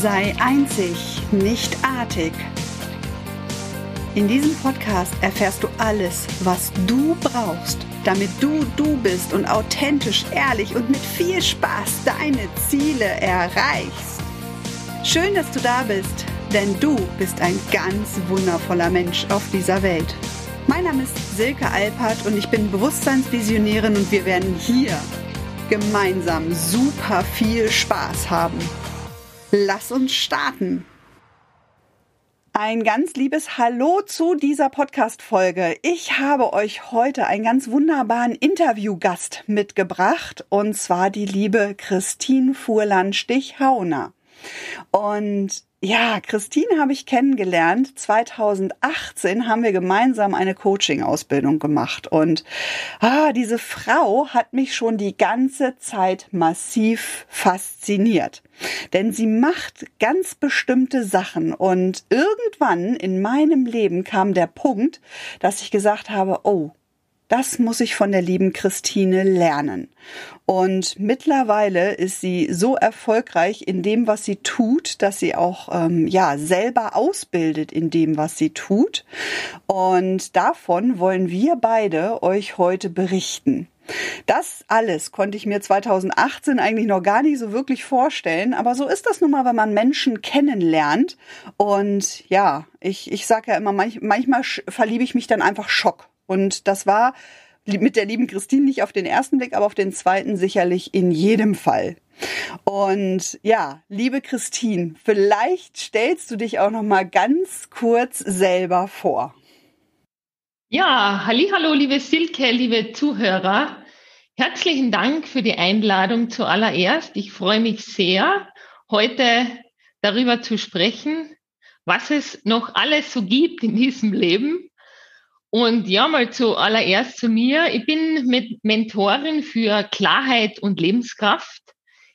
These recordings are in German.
Sei einzig, nicht artig. In diesem Podcast erfährst du alles, was du brauchst, damit du du bist und authentisch, ehrlich und mit viel Spaß deine Ziele erreichst. Schön, dass du da bist, denn du bist ein ganz wundervoller Mensch auf dieser Welt. Mein Name ist Silke Alpert und ich bin Bewusstseinsvisionärin und wir werden hier gemeinsam super viel Spaß haben. Lass uns starten. Ein ganz liebes Hallo zu dieser Podcast-Folge. Ich habe euch heute einen ganz wunderbaren Interviewgast mitgebracht und zwar die liebe Christine Fuhrland-Stichhauner. Und ja, Christine habe ich kennengelernt. 2018 haben wir gemeinsam eine Coaching-Ausbildung gemacht. Und ah, diese Frau hat mich schon die ganze Zeit massiv fasziniert. Denn sie macht ganz bestimmte Sachen. Und irgendwann in meinem Leben kam der Punkt, dass ich gesagt habe, oh, das muss ich von der lieben Christine lernen. Und mittlerweile ist sie so erfolgreich in dem, was sie tut, dass sie auch ähm, ja selber ausbildet in dem, was sie tut. Und davon wollen wir beide euch heute berichten. Das alles konnte ich mir 2018 eigentlich noch gar nicht so wirklich vorstellen, aber so ist das nun mal, wenn man Menschen kennenlernt. Und ja, ich, ich sage ja immer, manch, manchmal verliebe ich mich dann einfach Schock. Und das war mit der lieben Christine nicht auf den ersten Blick, aber auf den zweiten sicherlich in jedem Fall. Und ja, liebe Christine, vielleicht stellst du dich auch noch mal ganz kurz selber vor. Ja, hallo, liebe Silke, liebe Zuhörer. Herzlichen Dank für die Einladung zuallererst. Ich freue mich sehr, heute darüber zu sprechen, was es noch alles so gibt in diesem Leben und ja, mal zuallererst zu mir. Ich bin mit Mentorin für Klarheit und Lebenskraft.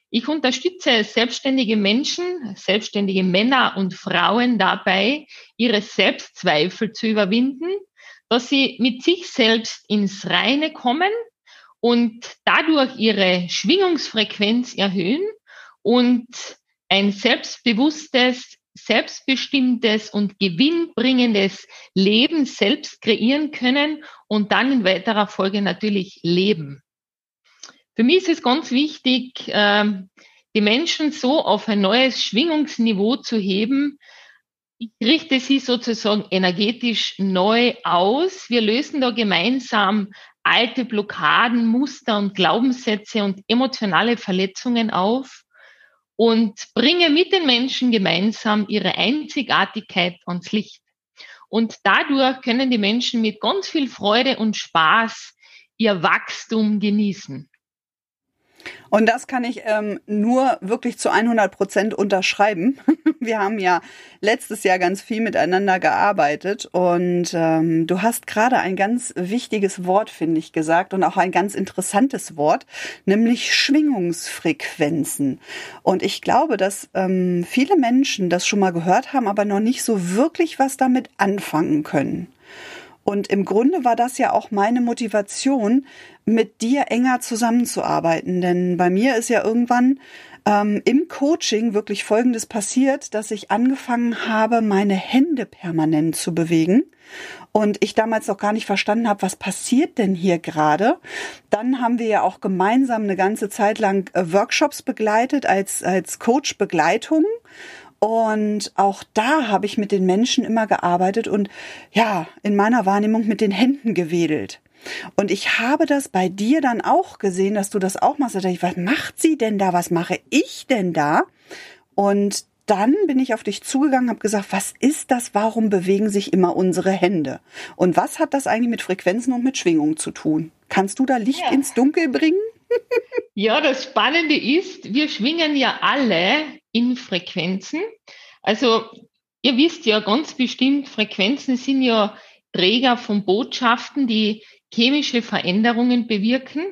Ich unterstütze selbstständige Menschen, selbstständige Männer und Frauen dabei, ihre Selbstzweifel zu überwinden, dass sie mit sich selbst ins Reine kommen und dadurch ihre Schwingungsfrequenz erhöhen und ein selbstbewusstes, selbstbestimmtes und gewinnbringendes Leben selbst kreieren können und dann in weiterer Folge natürlich leben. Für mich ist es ganz wichtig, ähm, die Menschen so auf ein neues Schwingungsniveau zu heben. Ich richte sie sozusagen energetisch neu aus. Wir lösen da gemeinsam alte Blockaden, Muster und Glaubenssätze und emotionale Verletzungen auf und bringe mit den Menschen gemeinsam ihre Einzigartigkeit ans Licht. Und dadurch können die Menschen mit ganz viel Freude und Spaß ihr Wachstum genießen. Und das kann ich ähm, nur wirklich zu 100 Prozent unterschreiben. Wir haben ja letztes Jahr ganz viel miteinander gearbeitet und ähm, du hast gerade ein ganz wichtiges Wort, finde ich, gesagt und auch ein ganz interessantes Wort, nämlich Schwingungsfrequenzen. Und ich glaube, dass ähm, viele Menschen das schon mal gehört haben, aber noch nicht so wirklich was damit anfangen können. Und im Grunde war das ja auch meine Motivation, mit dir enger zusammenzuarbeiten. Denn bei mir ist ja irgendwann ähm, im Coaching wirklich Folgendes passiert, dass ich angefangen habe, meine Hände permanent zu bewegen. Und ich damals noch gar nicht verstanden habe, was passiert denn hier gerade. Dann haben wir ja auch gemeinsam eine ganze Zeit lang äh, Workshops begleitet als, als Coach-Begleitung. Und auch da habe ich mit den Menschen immer gearbeitet und ja, in meiner Wahrnehmung mit den Händen gewedelt. Und ich habe das bei dir dann auch gesehen, dass du das auch machst. Da dachte ich, was macht sie denn da? Was mache ich denn da? Und dann bin ich auf dich zugegangen, habe gesagt, was ist das? Warum bewegen sich immer unsere Hände? Und was hat das eigentlich mit Frequenzen und mit Schwingungen zu tun? Kannst du da Licht ja. ins Dunkel bringen? Ja, das Spannende ist, wir schwingen ja alle in Frequenzen. Also ihr wisst ja ganz bestimmt, Frequenzen sind ja Träger von Botschaften, die chemische Veränderungen bewirken.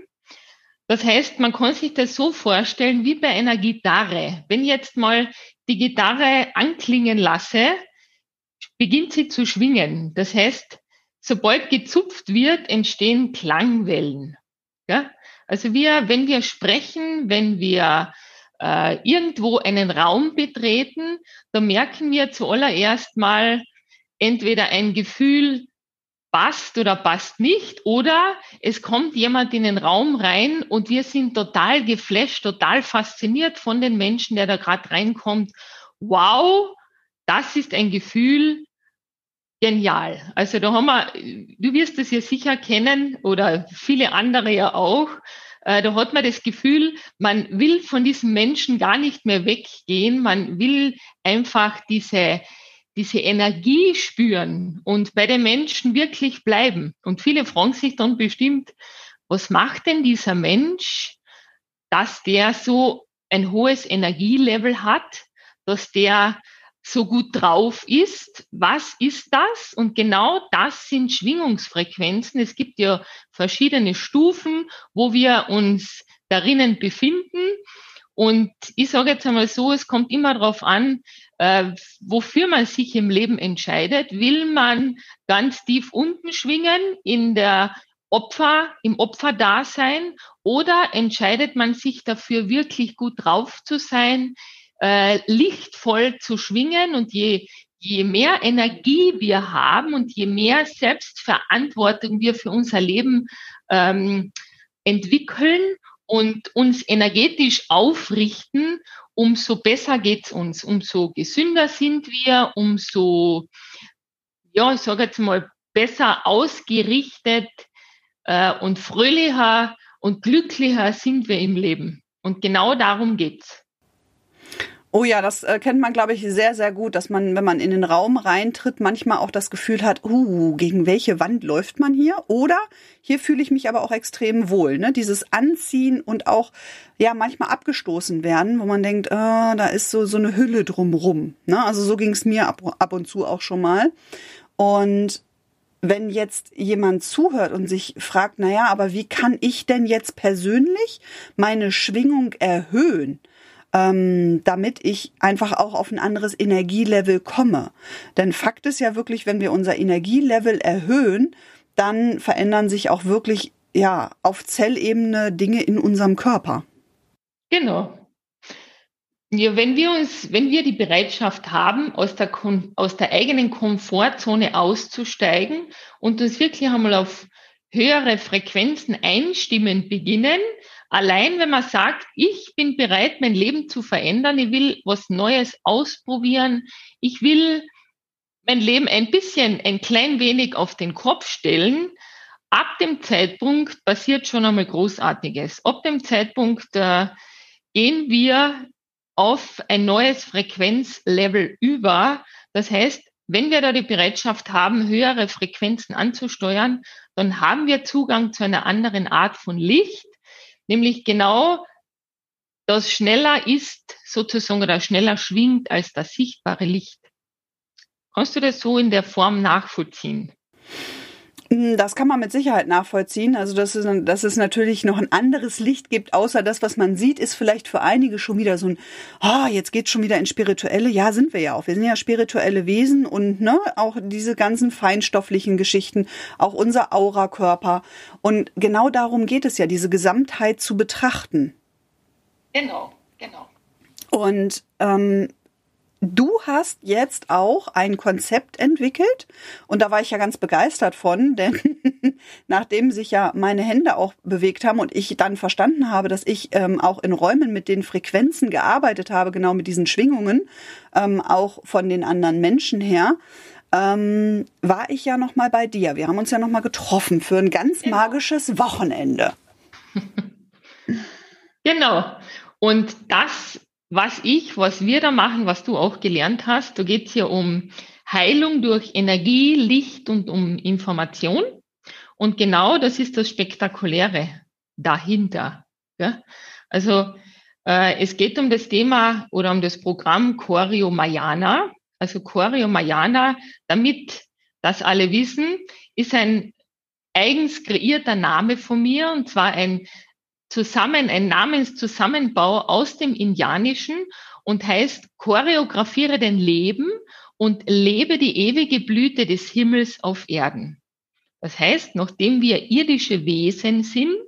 Das heißt, man kann sich das so vorstellen wie bei einer Gitarre. Wenn ich jetzt mal die Gitarre anklingen lasse, beginnt sie zu schwingen. Das heißt, sobald gezupft wird, entstehen Klangwellen. Ja? Also wir, wenn wir sprechen, wenn wir äh, irgendwo einen Raum betreten, da merken wir zuallererst mal entweder ein Gefühl, passt oder passt nicht, oder es kommt jemand in den Raum rein und wir sind total geflasht, total fasziniert von den Menschen, der da gerade reinkommt. Wow, das ist ein Gefühl, genial. Also da haben wir, du wirst es ja sicher kennen oder viele andere ja auch. Äh, da hat man das Gefühl, man will von diesem Menschen gar nicht mehr weggehen. Man will einfach diese, diese Energie spüren und bei den Menschen wirklich bleiben. Und viele fragen sich dann bestimmt, was macht denn dieser Mensch, dass der so ein hohes Energielevel hat, dass der so gut drauf ist. Was ist das? Und genau das sind Schwingungsfrequenzen. Es gibt ja verschiedene Stufen, wo wir uns darinnen befinden. Und ich sage jetzt einmal so, es kommt immer darauf an, äh, wofür man sich im Leben entscheidet. Will man ganz tief unten schwingen in der Opfer, im Opferdasein oder entscheidet man sich dafür, wirklich gut drauf zu sein, äh, lichtvoll zu schwingen und je, je mehr Energie wir haben und je mehr Selbstverantwortung wir für unser Leben ähm, entwickeln und uns energetisch aufrichten, umso besser geht's uns, umso gesünder sind wir, umso, ja, ich sage jetzt mal, besser ausgerichtet äh, und fröhlicher und glücklicher sind wir im Leben. Und genau darum geht's. Oh ja, das äh, kennt man, glaube ich, sehr, sehr gut, dass man, wenn man in den Raum reintritt, manchmal auch das Gefühl hat, uh, gegen welche Wand läuft man hier? Oder hier fühle ich mich aber auch extrem wohl. Ne? Dieses Anziehen und auch ja manchmal abgestoßen werden, wo man denkt, äh, da ist so so eine Hülle drumrum. Ne? Also so ging es mir ab, ab und zu auch schon mal. Und wenn jetzt jemand zuhört und sich fragt, na ja, aber wie kann ich denn jetzt persönlich meine Schwingung erhöhen? Ähm, damit ich einfach auch auf ein anderes Energielevel komme. Denn Fakt ist ja wirklich, wenn wir unser Energielevel erhöhen, dann verändern sich auch wirklich ja auf Zellebene Dinge in unserem Körper. Genau. Ja, wenn wir uns, wenn wir die Bereitschaft haben, aus der, aus der eigenen Komfortzone auszusteigen und uns wirklich einmal auf höhere Frequenzen einstimmen beginnen, Allein wenn man sagt, ich bin bereit, mein Leben zu verändern, ich will was Neues ausprobieren, ich will mein Leben ein bisschen, ein klein wenig auf den Kopf stellen, ab dem Zeitpunkt passiert schon einmal Großartiges. Ab dem Zeitpunkt äh, gehen wir auf ein neues Frequenzlevel über. Das heißt, wenn wir da die Bereitschaft haben, höhere Frequenzen anzusteuern, dann haben wir Zugang zu einer anderen Art von Licht nämlich genau das schneller ist sozusagen oder schneller schwingt als das sichtbare Licht. Kannst du das so in der Form nachvollziehen? Hm, das kann man mit Sicherheit nachvollziehen. Also, dass es, dass es natürlich noch ein anderes Licht gibt, außer das, was man sieht, ist vielleicht für einige schon wieder so ein, ah, oh, jetzt geht's schon wieder ins Spirituelle. Ja, sind wir ja auch. Wir sind ja spirituelle Wesen und ne, auch diese ganzen feinstofflichen Geschichten, auch unser Aurakörper. Und genau darum geht es ja, diese Gesamtheit zu betrachten. Genau, genau. Und ähm, Du hast jetzt auch ein Konzept entwickelt und da war ich ja ganz begeistert von, denn nachdem sich ja meine Hände auch bewegt haben und ich dann verstanden habe, dass ich ähm, auch in Räumen mit den Frequenzen gearbeitet habe, genau mit diesen Schwingungen, ähm, auch von den anderen Menschen her, ähm, war ich ja noch mal bei dir. Wir haben uns ja noch mal getroffen für ein ganz genau. magisches Wochenende. genau. Und das was ich, was wir da machen, was du auch gelernt hast, da geht es ja um Heilung durch Energie, Licht und um Information. Und genau das ist das Spektakuläre dahinter. Ja? Also äh, es geht um das Thema oder um das Programm Choreo Mayana. Also Choreo Mayana, damit das alle wissen, ist ein eigens kreierter Name von mir und zwar ein zusammen, ein Namenszusammenbau aus dem Indianischen und heißt choreografiere dein Leben und lebe die ewige Blüte des Himmels auf Erden. Das heißt, nachdem wir irdische Wesen sind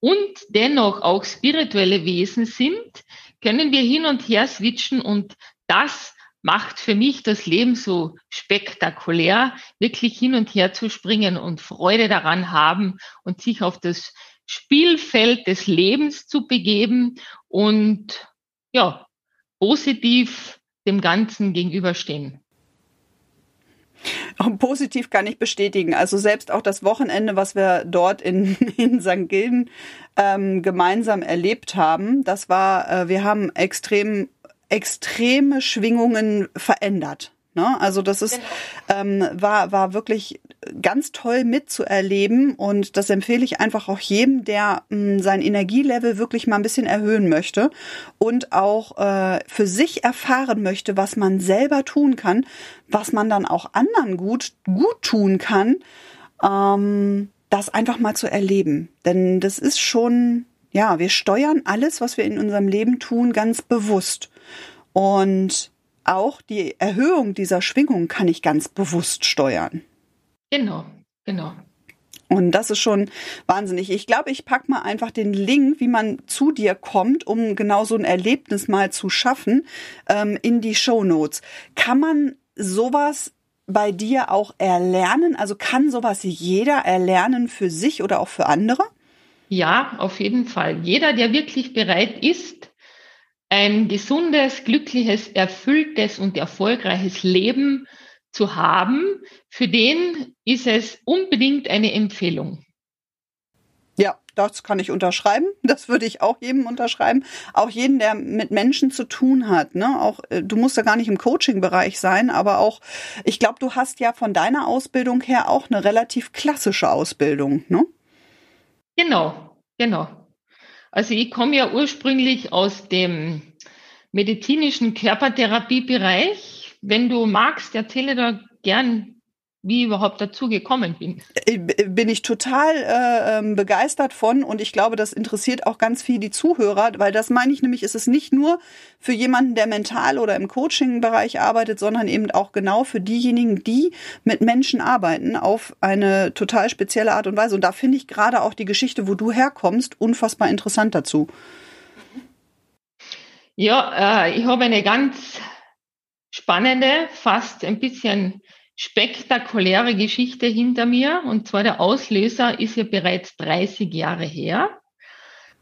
und dennoch auch spirituelle Wesen sind, können wir hin und her switchen und das macht für mich das Leben so spektakulär, wirklich hin und her zu springen und Freude daran haben und sich auf das Spielfeld des Lebens zu begeben und ja, positiv dem Ganzen gegenüberstehen. Positiv kann ich bestätigen. Also selbst auch das Wochenende, was wir dort in, in St. Gilden ähm, gemeinsam erlebt haben, das war, äh, wir haben extrem extreme Schwingungen verändert. Ne? Also das ist genau. ähm, war war wirklich ganz toll mitzuerleben und das empfehle ich einfach auch jedem, der mh, sein Energielevel wirklich mal ein bisschen erhöhen möchte und auch äh, für sich erfahren möchte, was man selber tun kann, was man dann auch anderen gut gut tun kann, ähm, das einfach mal zu erleben, denn das ist schon ja, wir steuern alles, was wir in unserem Leben tun, ganz bewusst. Und auch die Erhöhung dieser Schwingung kann ich ganz bewusst steuern. Genau, genau. Und das ist schon wahnsinnig. Ich glaube, ich pack mal einfach den Link, wie man zu dir kommt, um genau so ein Erlebnis mal zu schaffen, ähm, in die Show Notes. Kann man sowas bei dir auch erlernen? Also kann sowas jeder erlernen für sich oder auch für andere? Ja, auf jeden Fall. Jeder, der wirklich bereit ist, ein gesundes, glückliches, erfülltes und erfolgreiches Leben zu haben, für den ist es unbedingt eine Empfehlung. Ja, das kann ich unterschreiben. Das würde ich auch jedem unterschreiben. Auch jeden, der mit Menschen zu tun hat. Ne? Auch äh, du musst ja gar nicht im Coaching-Bereich sein, aber auch, ich glaube, du hast ja von deiner Ausbildung her auch eine relativ klassische Ausbildung, ne? Genau, genau. Also ich komme ja ursprünglich aus dem medizinischen Körpertherapiebereich. Wenn du magst, erzähle da gern wie überhaupt dazu gekommen bin. Bin ich total äh, ähm, begeistert von und ich glaube, das interessiert auch ganz viel die Zuhörer, weil das meine ich nämlich, ist es nicht nur für jemanden, der mental oder im Coaching-Bereich arbeitet, sondern eben auch genau für diejenigen, die mit Menschen arbeiten auf eine total spezielle Art und Weise. Und da finde ich gerade auch die Geschichte, wo du herkommst, unfassbar interessant dazu. Ja, äh, ich habe eine ganz spannende, fast ein bisschen spektakuläre Geschichte hinter mir. Und zwar der Auslöser ist ja bereits 30 Jahre her.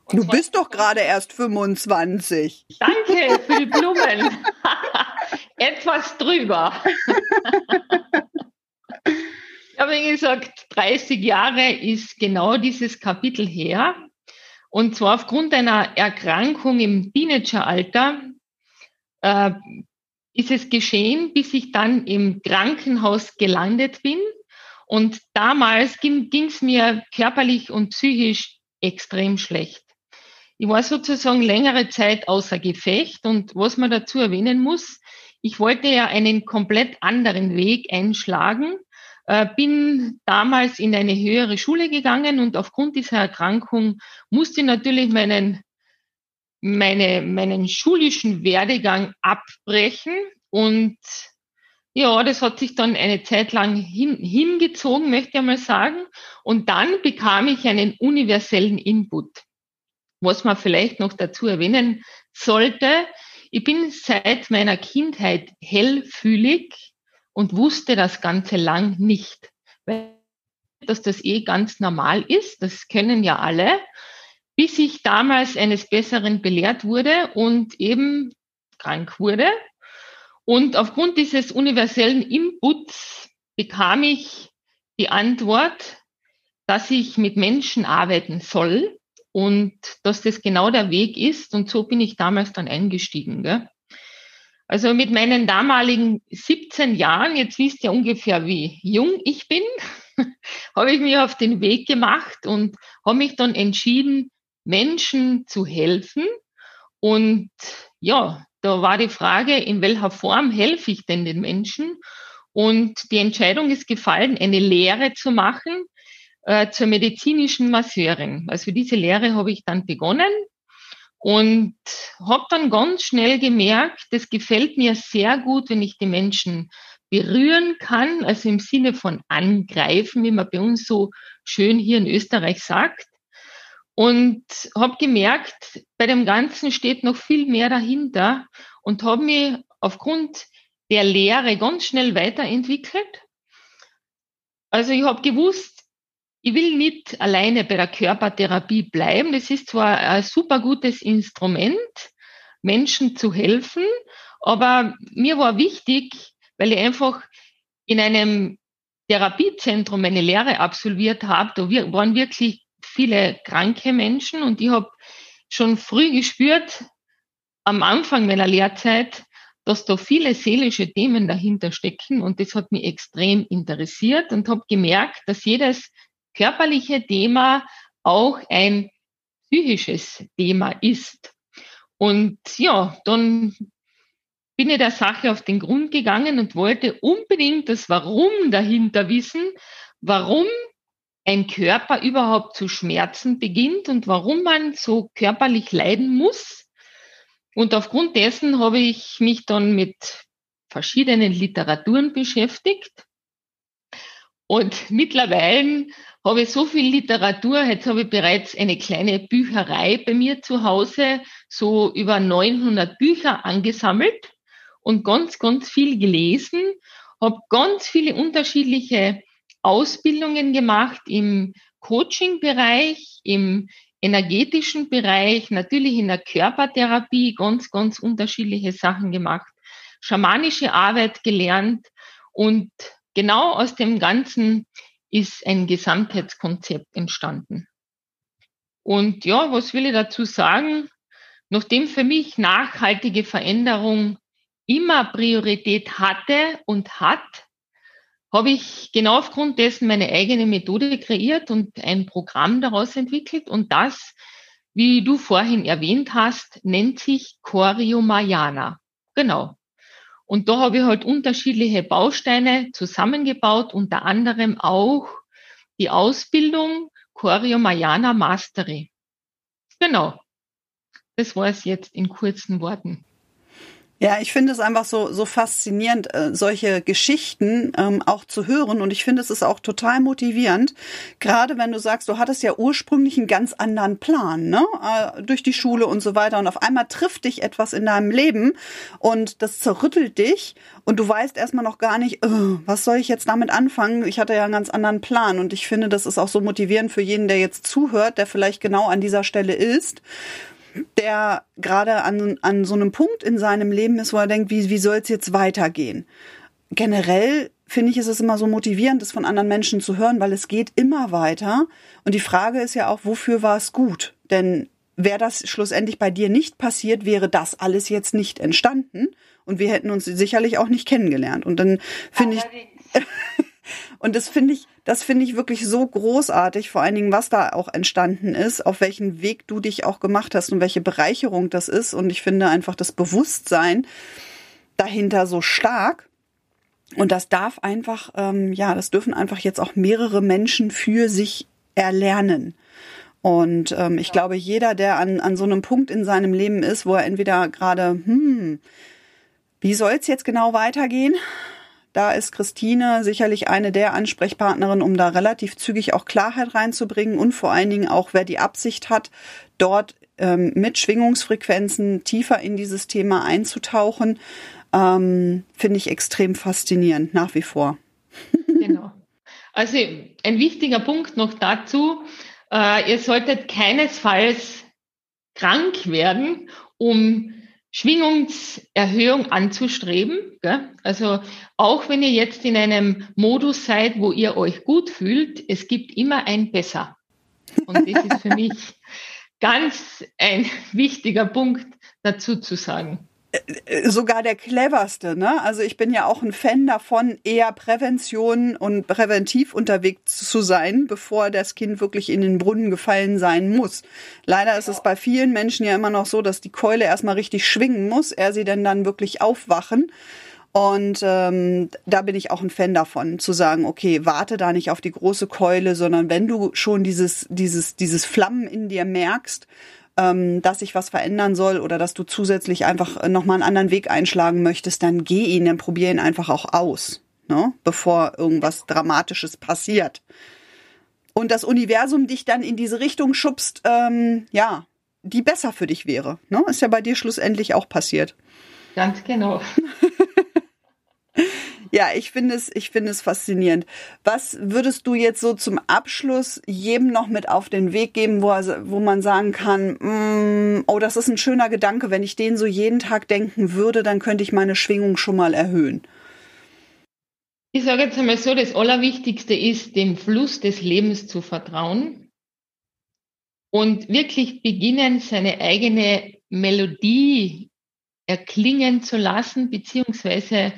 Und du bist doch gerade erst 25. Danke für die Blumen. Etwas drüber. ich habe gesagt, 30 Jahre ist genau dieses Kapitel her. Und zwar aufgrund einer Erkrankung im Teenageralter äh, ist es geschehen, bis ich dann im Krankenhaus gelandet bin. Und damals ging es mir körperlich und psychisch extrem schlecht. Ich war sozusagen längere Zeit außer Gefecht und was man dazu erwähnen muss, ich wollte ja einen komplett anderen Weg einschlagen, äh, bin damals in eine höhere Schule gegangen und aufgrund dieser Erkrankung musste ich natürlich meinen meine, meinen schulischen Werdegang abbrechen und ja, das hat sich dann eine Zeit lang hin, hingezogen, möchte ich mal sagen. Und dann bekam ich einen universellen Input. Was man vielleicht noch dazu erwähnen sollte, ich bin seit meiner Kindheit hellfühlig und wusste das Ganze lang nicht. Weil dass das eh ganz normal ist, das kennen ja alle bis ich damals eines Besseren belehrt wurde und eben krank wurde. Und aufgrund dieses universellen Inputs bekam ich die Antwort, dass ich mit Menschen arbeiten soll und dass das genau der Weg ist. Und so bin ich damals dann eingestiegen. Gell? Also mit meinen damaligen 17 Jahren, jetzt wisst ihr ungefähr, wie jung ich bin, habe ich mich auf den Weg gemacht und habe mich dann entschieden, Menschen zu helfen. Und ja, da war die Frage, in welcher Form helfe ich denn den Menschen? Und die Entscheidung ist gefallen, eine Lehre zu machen äh, zur medizinischen Masseurin. Also diese Lehre habe ich dann begonnen und habe dann ganz schnell gemerkt, das gefällt mir sehr gut, wenn ich die Menschen berühren kann, also im Sinne von angreifen, wie man bei uns so schön hier in Österreich sagt. Und habe gemerkt, bei dem Ganzen steht noch viel mehr dahinter und habe mich aufgrund der Lehre ganz schnell weiterentwickelt. Also ich habe gewusst, ich will nicht alleine bei der Körpertherapie bleiben. Das ist zwar ein super gutes Instrument, Menschen zu helfen, aber mir war wichtig, weil ich einfach in einem Therapiezentrum meine Lehre absolviert habe, da waren wirklich viele kranke Menschen und ich habe schon früh gespürt, am Anfang meiner Lehrzeit, dass da viele seelische Themen dahinter stecken und das hat mich extrem interessiert und habe gemerkt, dass jedes körperliche Thema auch ein psychisches Thema ist. Und ja, dann bin ich der Sache auf den Grund gegangen und wollte unbedingt das Warum dahinter wissen, warum ein Körper überhaupt zu schmerzen beginnt und warum man so körperlich leiden muss. Und aufgrund dessen habe ich mich dann mit verschiedenen Literaturen beschäftigt. Und mittlerweile habe ich so viel Literatur, jetzt habe ich bereits eine kleine Bücherei bei mir zu Hause, so über 900 Bücher angesammelt und ganz, ganz viel gelesen, habe ganz viele unterschiedliche Ausbildungen gemacht im Coaching-Bereich, im energetischen Bereich, natürlich in der Körpertherapie ganz, ganz unterschiedliche Sachen gemacht, schamanische Arbeit gelernt und genau aus dem Ganzen ist ein Gesamtheitskonzept entstanden. Und ja, was will ich dazu sagen? Nachdem für mich nachhaltige Veränderung immer Priorität hatte und hat, habe ich genau aufgrund dessen meine eigene Methode kreiert und ein Programm daraus entwickelt. Und das, wie du vorhin erwähnt hast, nennt sich Choreo Mayana. Genau. Und da habe ich halt unterschiedliche Bausteine zusammengebaut, unter anderem auch die Ausbildung Choreo Mayana Mastery. Genau. Das war es jetzt in kurzen Worten. Ja, ich finde es einfach so, so faszinierend, äh, solche Geschichten ähm, auch zu hören. Und ich finde, es ist auch total motivierend. Gerade wenn du sagst, du hattest ja ursprünglich einen ganz anderen Plan, ne? Äh, durch die Schule und so weiter. Und auf einmal trifft dich etwas in deinem Leben und das zerrüttelt dich. Und du weißt erstmal noch gar nicht, oh, was soll ich jetzt damit anfangen? Ich hatte ja einen ganz anderen Plan. Und ich finde, das ist auch so motivierend für jeden, der jetzt zuhört, der vielleicht genau an dieser Stelle ist der gerade an, an so einem Punkt in seinem Leben ist, wo er denkt, wie, wie soll es jetzt weitergehen? Generell finde ich, ist es immer so motivierend, das von anderen Menschen zu hören, weil es geht immer weiter. Und die Frage ist ja auch, wofür war es gut? Denn wäre das schlussendlich bei dir nicht passiert, wäre das alles jetzt nicht entstanden und wir hätten uns sicherlich auch nicht kennengelernt. Und dann finde ich, und das finde ich, das finde ich wirklich so großartig, vor allen Dingen, was da auch entstanden ist, auf welchen Weg du dich auch gemacht hast und welche Bereicherung das ist. Und ich finde einfach das Bewusstsein dahinter so stark. Und das darf einfach, ähm, ja, das dürfen einfach jetzt auch mehrere Menschen für sich erlernen. Und ähm, ich glaube, jeder, der an, an so einem Punkt in seinem Leben ist, wo er entweder gerade, hm, wie soll es jetzt genau weitergehen? Da ist Christine sicherlich eine der Ansprechpartnerinnen, um da relativ zügig auch Klarheit reinzubringen und vor allen Dingen auch, wer die Absicht hat, dort ähm, mit Schwingungsfrequenzen tiefer in dieses Thema einzutauchen, ähm, finde ich extrem faszinierend nach wie vor. genau. Also ein wichtiger Punkt noch dazu, äh, ihr solltet keinesfalls krank werden, um Schwingungserhöhung anzustreben. Gell? Also auch wenn ihr jetzt in einem Modus seid, wo ihr euch gut fühlt, es gibt immer ein Besser. Und das ist für mich ganz ein wichtiger Punkt dazu zu sagen sogar der cleverste, ne? Also ich bin ja auch ein Fan davon, eher Prävention und präventiv unterwegs zu sein, bevor das Kind wirklich in den Brunnen gefallen sein muss. Leider ist es bei vielen Menschen ja immer noch so, dass die Keule erstmal richtig schwingen muss, er sie denn dann wirklich aufwachen. Und ähm, da bin ich auch ein Fan davon, zu sagen, okay, warte da nicht auf die große Keule, sondern wenn du schon dieses, dieses, dieses Flammen in dir merkst, ähm, dass sich was verändern soll oder dass du zusätzlich einfach nochmal einen anderen Weg einschlagen möchtest, dann geh ihn, dann probier ihn einfach auch aus, ne? bevor irgendwas Dramatisches passiert. und das Universum dich dann in diese Richtung schubst, ähm, ja, die besser für dich wäre. Ne? Ist ja bei dir schlussendlich auch passiert. Ganz genau. ja, ich finde es, ich finde es faszinierend. Was würdest du jetzt so zum Abschluss jedem noch mit auf den Weg geben, wo, wo man sagen kann, mm, oh, das ist ein schöner Gedanke, wenn ich den so jeden Tag denken würde, dann könnte ich meine Schwingung schon mal erhöhen. Ich sage jetzt einmal so, das Allerwichtigste ist, dem Fluss des Lebens zu vertrauen und wirklich beginnen, seine eigene Melodie erklingen zu lassen, beziehungsweise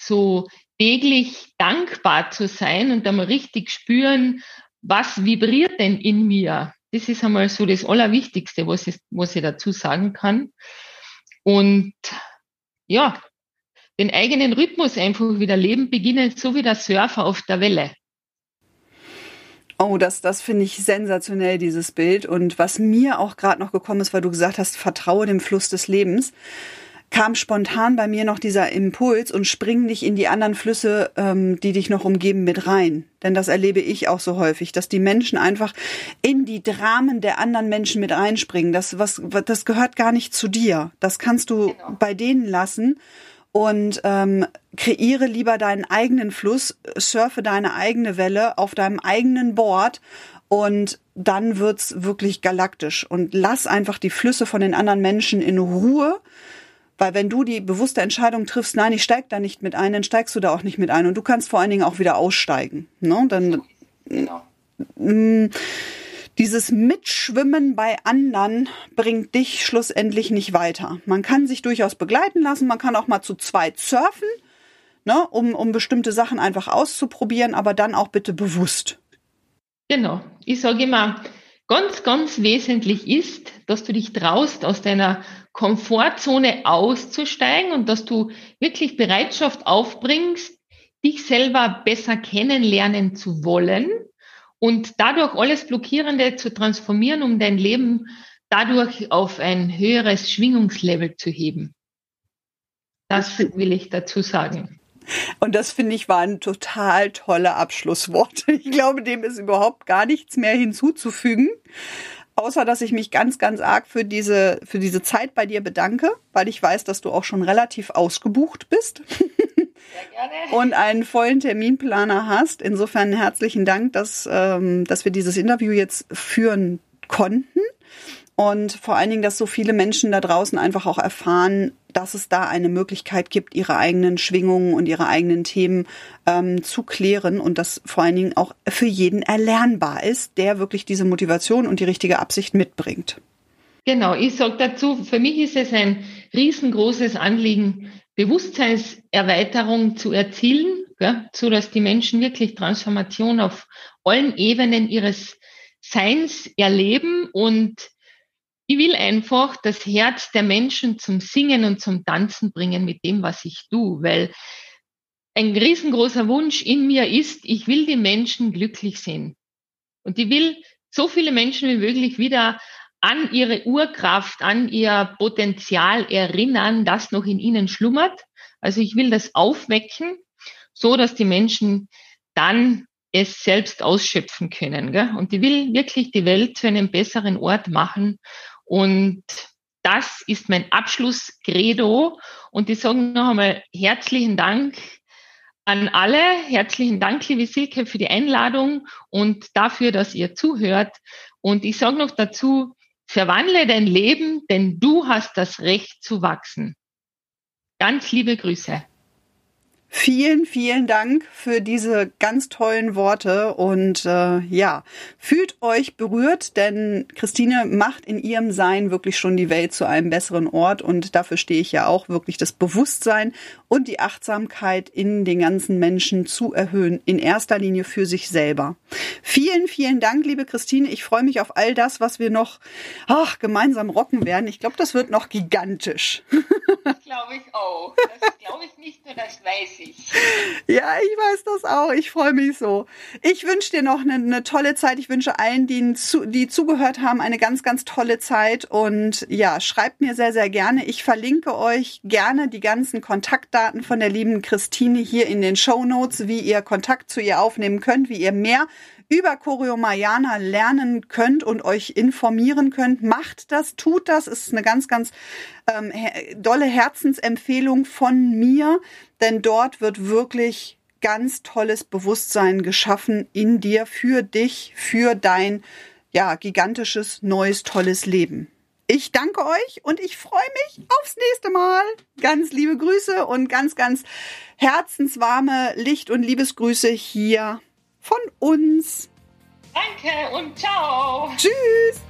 so täglich dankbar zu sein und einmal richtig spüren, was vibriert denn in mir. Das ist einmal so das Allerwichtigste, was ich, was ich dazu sagen kann. Und ja, den eigenen Rhythmus einfach wieder leben beginnen, so wie der Surfer auf der Welle. Oh, das, das finde ich sensationell, dieses Bild. Und was mir auch gerade noch gekommen ist, weil du gesagt hast, vertraue dem Fluss des Lebens, kam spontan bei mir noch dieser Impuls und spring nicht in die anderen Flüsse, ähm, die dich noch umgeben, mit rein. Denn das erlebe ich auch so häufig, dass die Menschen einfach in die Dramen der anderen Menschen mit reinspringen. Das, was, das gehört gar nicht zu dir. Das kannst du genau. bei denen lassen und ähm, kreiere lieber deinen eigenen Fluss, surfe deine eigene Welle auf deinem eigenen Board und dann wird's wirklich galaktisch und lass einfach die Flüsse von den anderen Menschen in Ruhe. Weil wenn du die bewusste Entscheidung triffst, nein, ich steig da nicht mit ein, dann steigst du da auch nicht mit ein. Und du kannst vor allen Dingen auch wieder aussteigen. Ne? Dann, genau. Mm, dieses Mitschwimmen bei anderen bringt dich schlussendlich nicht weiter. Man kann sich durchaus begleiten lassen, man kann auch mal zu zweit surfen, ne, um, um bestimmte Sachen einfach auszuprobieren, aber dann auch bitte bewusst. Genau. Ich sage immer, ganz, ganz wesentlich ist, dass du dich traust, aus deiner Komfortzone auszusteigen und dass du wirklich Bereitschaft aufbringst, dich selber besser kennenlernen zu wollen und dadurch alles Blockierende zu transformieren, um dein Leben dadurch auf ein höheres Schwingungslevel zu heben. Das will ich dazu sagen. Und das finde ich waren total tolle Abschlussworte. Ich glaube, dem ist überhaupt gar nichts mehr hinzuzufügen. Außer, dass ich mich ganz, ganz arg für diese, für diese Zeit bei dir bedanke, weil ich weiß, dass du auch schon relativ ausgebucht bist. und einen vollen Terminplaner hast. Insofern herzlichen Dank, dass, ähm, dass wir dieses Interview jetzt führen konnten. Und vor allen Dingen, dass so viele Menschen da draußen einfach auch erfahren, dass es da eine Möglichkeit gibt, ihre eigenen Schwingungen und ihre eigenen Themen ähm, zu klären und das vor allen Dingen auch für jeden erlernbar ist, der wirklich diese Motivation und die richtige Absicht mitbringt. Genau, ich sage dazu, für mich ist es ein riesengroßes Anliegen, Bewusstseinserweiterung zu erzielen, gell, so die Menschen wirklich Transformation auf allen Ebenen ihres Seins erleben und ich will einfach das Herz der Menschen zum Singen und zum Tanzen bringen mit dem, was ich tue, weil ein riesengroßer Wunsch in mir ist, ich will die Menschen glücklich sehen. Und ich will so viele Menschen wie möglich wieder an ihre Urkraft, an ihr Potenzial erinnern, das noch in ihnen schlummert. Also ich will das aufwecken, so dass die Menschen dann es selbst ausschöpfen können. Gell? Und ich will wirklich die Welt zu einem besseren Ort machen. Und das ist mein Abschlusskredo. Und ich sage noch einmal herzlichen Dank an alle. Herzlichen Dank, liebe Silke, für die Einladung und dafür, dass ihr zuhört. Und ich sage noch dazu, Verwandle dein Leben, denn du hast das Recht zu wachsen. Ganz liebe Grüße. Vielen, vielen Dank für diese ganz tollen Worte und äh, ja, fühlt euch berührt, denn Christine macht in ihrem Sein wirklich schon die Welt zu einem besseren Ort und dafür stehe ich ja auch wirklich das Bewusstsein und die Achtsamkeit in den ganzen Menschen zu erhöhen, in erster Linie für sich selber. Vielen, vielen Dank, liebe Christine. Ich freue mich auf all das, was wir noch ach, gemeinsam rocken werden. Ich glaube, das wird noch gigantisch. Das glaube ich auch. Das glaube ich nicht nur, das weiß ich. Ja, ich weiß das auch. Ich freue mich so. Ich wünsche dir noch eine, eine, tolle Zeit. Ich wünsche allen, die, die zugehört haben, eine ganz, ganz tolle Zeit. Und ja, schreibt mir sehr, sehr gerne. Ich verlinke euch gerne die ganzen Kontaktdaten von der lieben Christine hier in den Show Notes, wie ihr Kontakt zu ihr aufnehmen könnt, wie ihr mehr über Choreo Mayana lernen könnt und euch informieren könnt, macht das, tut das. Ist eine ganz, ganz ähm, dolle Herzensempfehlung von mir, denn dort wird wirklich ganz tolles Bewusstsein geschaffen in dir, für dich, für dein ja, gigantisches, neues, tolles Leben. Ich danke euch und ich freue mich aufs nächste Mal. Ganz liebe Grüße und ganz, ganz herzenswarme Licht- und Liebesgrüße hier von uns. Danke und ciao. Tschüss.